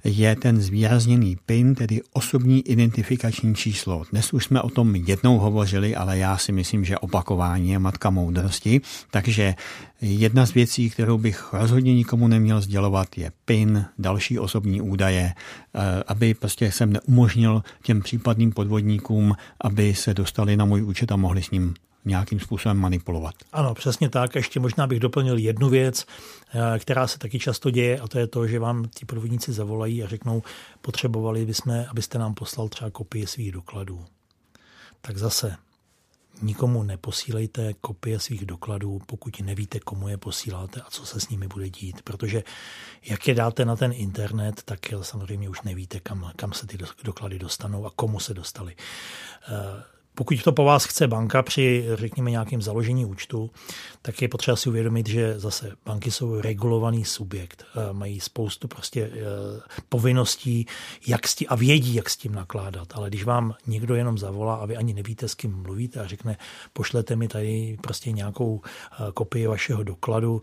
je ten zvýrazněný PIN, tedy osobní identifikační číslo. Dnes už jsme o tom jednou hovořili, ale já si myslím, že opakování je matka moudrosti. Takže jedna z věcí, kterou bych rozhodně nikomu neměl sdělovat, je PIN, další osobní údaje, eh, aby prostě jsem neumožnil těm případným podvodníkům, aby se dostali na můj účet a mohli s ním nějakým způsobem manipulovat.
Ano, přesně tak. Ještě možná bych doplnil jednu věc, eh, která se taky často děje, a to je to, že vám ti podvodníci zavolají a řeknou, potřebovali bychom, abyste nám poslal třeba kopie svých dokladů. Tak zase nikomu neposílejte kopie svých dokladů, pokud nevíte, komu je posíláte a co se s nimi bude dít. Protože jak je dáte na ten internet, tak samozřejmě už nevíte, kam, kam se ty doklady dostanou a komu se dostali. Pokud to po vás chce banka při, řekněme, nějakém založení účtu, tak je potřeba si uvědomit, že zase banky jsou regulovaný subjekt. Eh, mají spoustu prostě eh, povinností jak s tím, a vědí, jak s tím nakládat. Ale když vám někdo jenom zavolá a vy ani nevíte, s kým mluvíte a řekne, pošlete mi tady prostě nějakou eh, kopii vašeho dokladu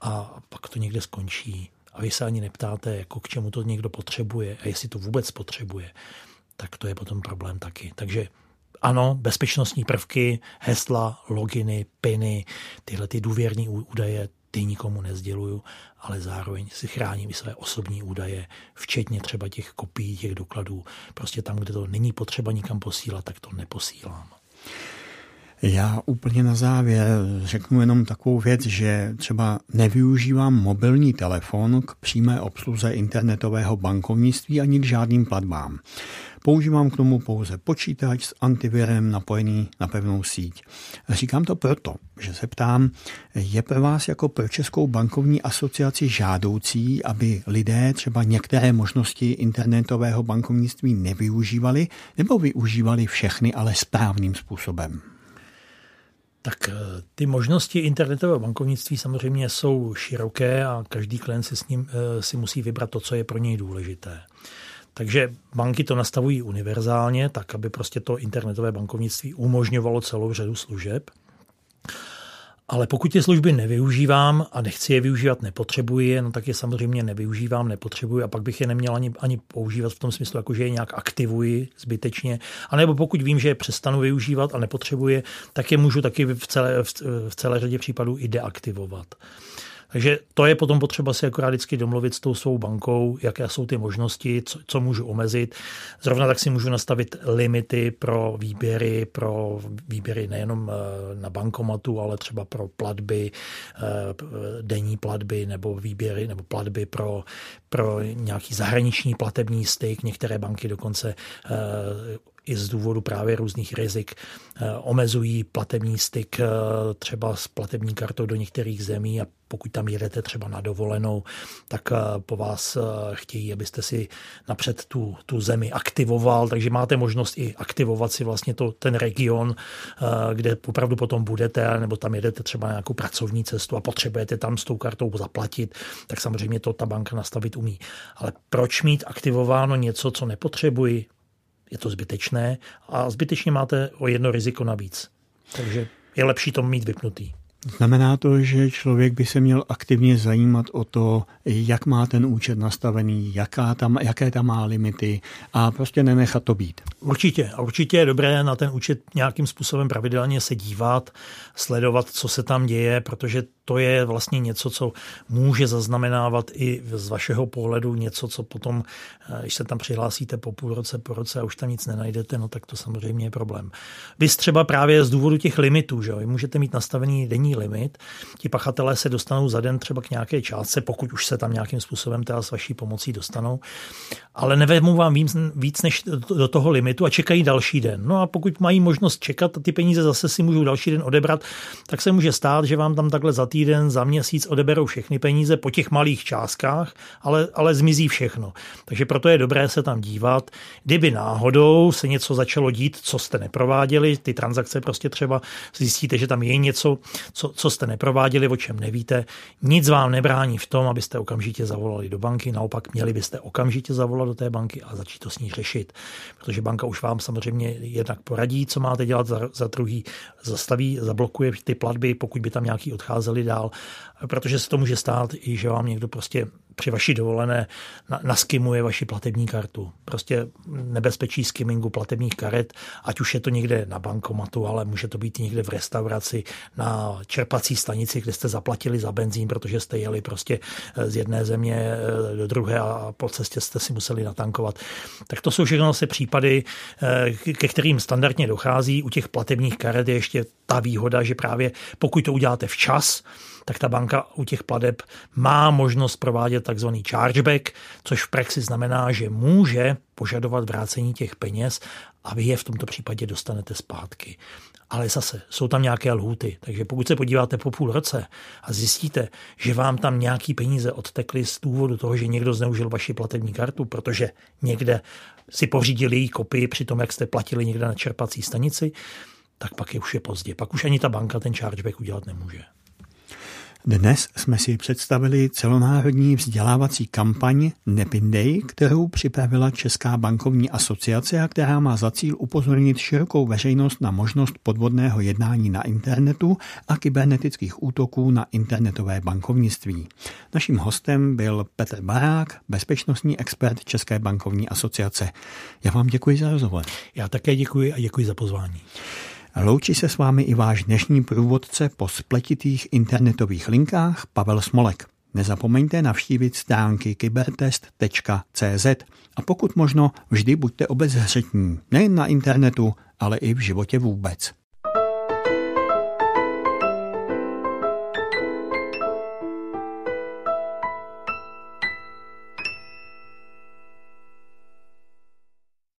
a pak to někde skončí. A vy se ani neptáte, jako k čemu to někdo potřebuje a jestli to vůbec potřebuje, tak to je potom problém taky. Takže ano, bezpečnostní prvky, hesla, loginy, piny, tyhle ty důvěrní údaje, ty nikomu nezděluju, ale zároveň si chráním i své osobní údaje, včetně třeba těch kopií, těch dokladů. Prostě tam, kde to není potřeba nikam posílat, tak to neposílám.
Já úplně na závěr řeknu jenom takovou věc, že třeba nevyužívám mobilní telefon k přímé obsluze internetového bankovnictví ani k žádným platbám. Používám k tomu pouze počítač s antivirem napojený na pevnou síť. Říkám to proto, že se ptám, je pro vás jako pro Českou bankovní asociaci žádoucí, aby lidé třeba některé možnosti internetového bankovnictví nevyužívali nebo využívali všechny, ale správným způsobem?
Tak eh, ty možnosti internetového bankovnictví samozřejmě jsou široké a každý klient si s ním eh, si musí vybrat to, co je pro něj důležité. Takže banky to nastavují univerzálně, tak aby prostě to internetové bankovnictví umožňovalo celou řadu služeb. Ale pokud ty služby nevyužívám a nechci je využívat, nepotřebuji je, no tak je samozřejmě nevyužívám, nepotřebuji a pak bych je neměl ani, ani používat v tom smyslu, jako že je nějak aktivuji zbytečně. A nebo pokud vím, že je přestanu využívat a nepotřebuji, tak je můžu taky v celé, v celé řadě případů i deaktivovat. Takže to je potom potřeba si akorát vždycky domluvit s tou svou bankou, jaké jsou ty možnosti, co, co můžu omezit. Zrovna tak si můžu nastavit limity pro výběry, pro výběry nejenom eh, na bankomatu, ale třeba pro platby, eh, denní platby nebo výběry nebo platby pro, pro nějaký zahraniční platební styk. Některé banky dokonce eh, i z důvodu právě různých rizik eh, omezují platební styk eh, třeba s platební kartou do některých zemí a pokud tam jedete třeba na dovolenou, tak eh, po vás chtějí, abyste si napřed tu, tu zemi aktivoval, takže máte možnost i aktivovat si vlastně to, ten region, kde opravdu potom budete, nebo tam jedete třeba na nějakou pracovní cestu a potřebujete tam s tou kartou zaplatit, tak samozřejmě to ta banka nastavit umí. Ale proč mít aktivováno něco, co nepotřebuji? Je to zbytečné a zbytečně máte o jedno riziko navíc. Takže je lepší to mít vypnutý.
Znamená to, že člověk by se měl aktivně zajímat o to, jak má ten účet nastavený, jaká tam, jaké tam má limity a prostě nenechat to být.
Určitě. A určitě je dobré na ten účet nějakým způsobem pravidelně se dívat, sledovat, co se tam děje, protože to je vlastně něco, co může zaznamenávat i z vašeho pohledu něco, co potom, eh, když se tam přihlásíte po půl roce, po roce a už tam nic nenajdete, no tak to samozřejmě je problém. Vy třeba právě z důvodu těch limitů, že jo, můžete mít nastavený denní limit, ti pachatelé se dostanou za den třeba k nějaké částce, pokud už se tam nějakým způsobem teda s vaší pomocí dostanou, ale nevezmou vám víc, víc než do toho limitu a čekají další den. No a pokud mají možnost čekat ty peníze zase si můžou další den odebrat, tak se může stát, že vám tam takhle za týden, za měsíc odeberou všechny peníze po těch malých částkách, ale, ale zmizí všechno. Takže proto je dobré se tam dívat. Kdyby náhodou se něco začalo dít, co jste neprováděli, ty transakce prostě třeba zjistíte, že tam je něco, co, co jste neprováděli, o čem nevíte, nic vám nebrání v tom, abyste okamžitě zavolali do banky, naopak měli byste okamžitě zavolat do té banky a začít to s ní řešit. Protože banka už vám samozřejmě jednak poradí, co máte dělat, za, za druhý zastaví, zablokuje ty platby, pokud by tam nějaký odcházeli dál, protože se to může stát i, že vám někdo prostě při vaší dovolené naskimuje vaši platební kartu. Prostě nebezpečí skimmingu platebních karet, ať už je to někde na bankomatu, ale může to být někde v restauraci, na čerpací stanici, kde jste zaplatili za benzín, protože jste jeli prostě eh, z jedné země eh, do druhé a po cestě jste si museli natankovat. Tak to jsou všechno se případy, eh, ke kterým standardně dochází. U těch platebních karet je ještě ta výhoda, že právě pokud to uděláte včas, tak ta banka u těch pladeb má možnost provádět takzvaný chargeback, což v praxi znamená, že může požadovat vrácení těch peněz a vy je v tomto případě dostanete zpátky. Ale zase jsou tam nějaké lhuty, takže pokud se podíváte po půl roce a zjistíte, že vám tam nějaký peníze odtekly z důvodu toho, že někdo zneužil vaši platební kartu, protože někde si pořídili její kopii při tom, jak jste platili někde na čerpací stanici, tak pak je už je pozdě. Pak už ani ta banka ten chargeback udělat nemůže.
Dnes jsme si představili celonárodní vzdělávací kampaň Nepindej, kterou připravila Česká bankovní asociace a která má za cíl upozornit širokou veřejnost na možnost podvodného jednání na internetu a kybernetických útoků na internetové bankovnictví. Naším hostem byl Petr Barák, bezpečnostní expert České bankovní asociace. Já vám děkuji za rozhovor.
Já také děkuji a děkuji za pozvání.
Loučí se s vámi i váš dnešní průvodce po spletitých internetových linkách Pavel Smolek. Nezapomeňte navštívit stránky kybertest.cz a pokud možno vždy buďte obezřetní, nejen na internetu, ale i v životě vůbec.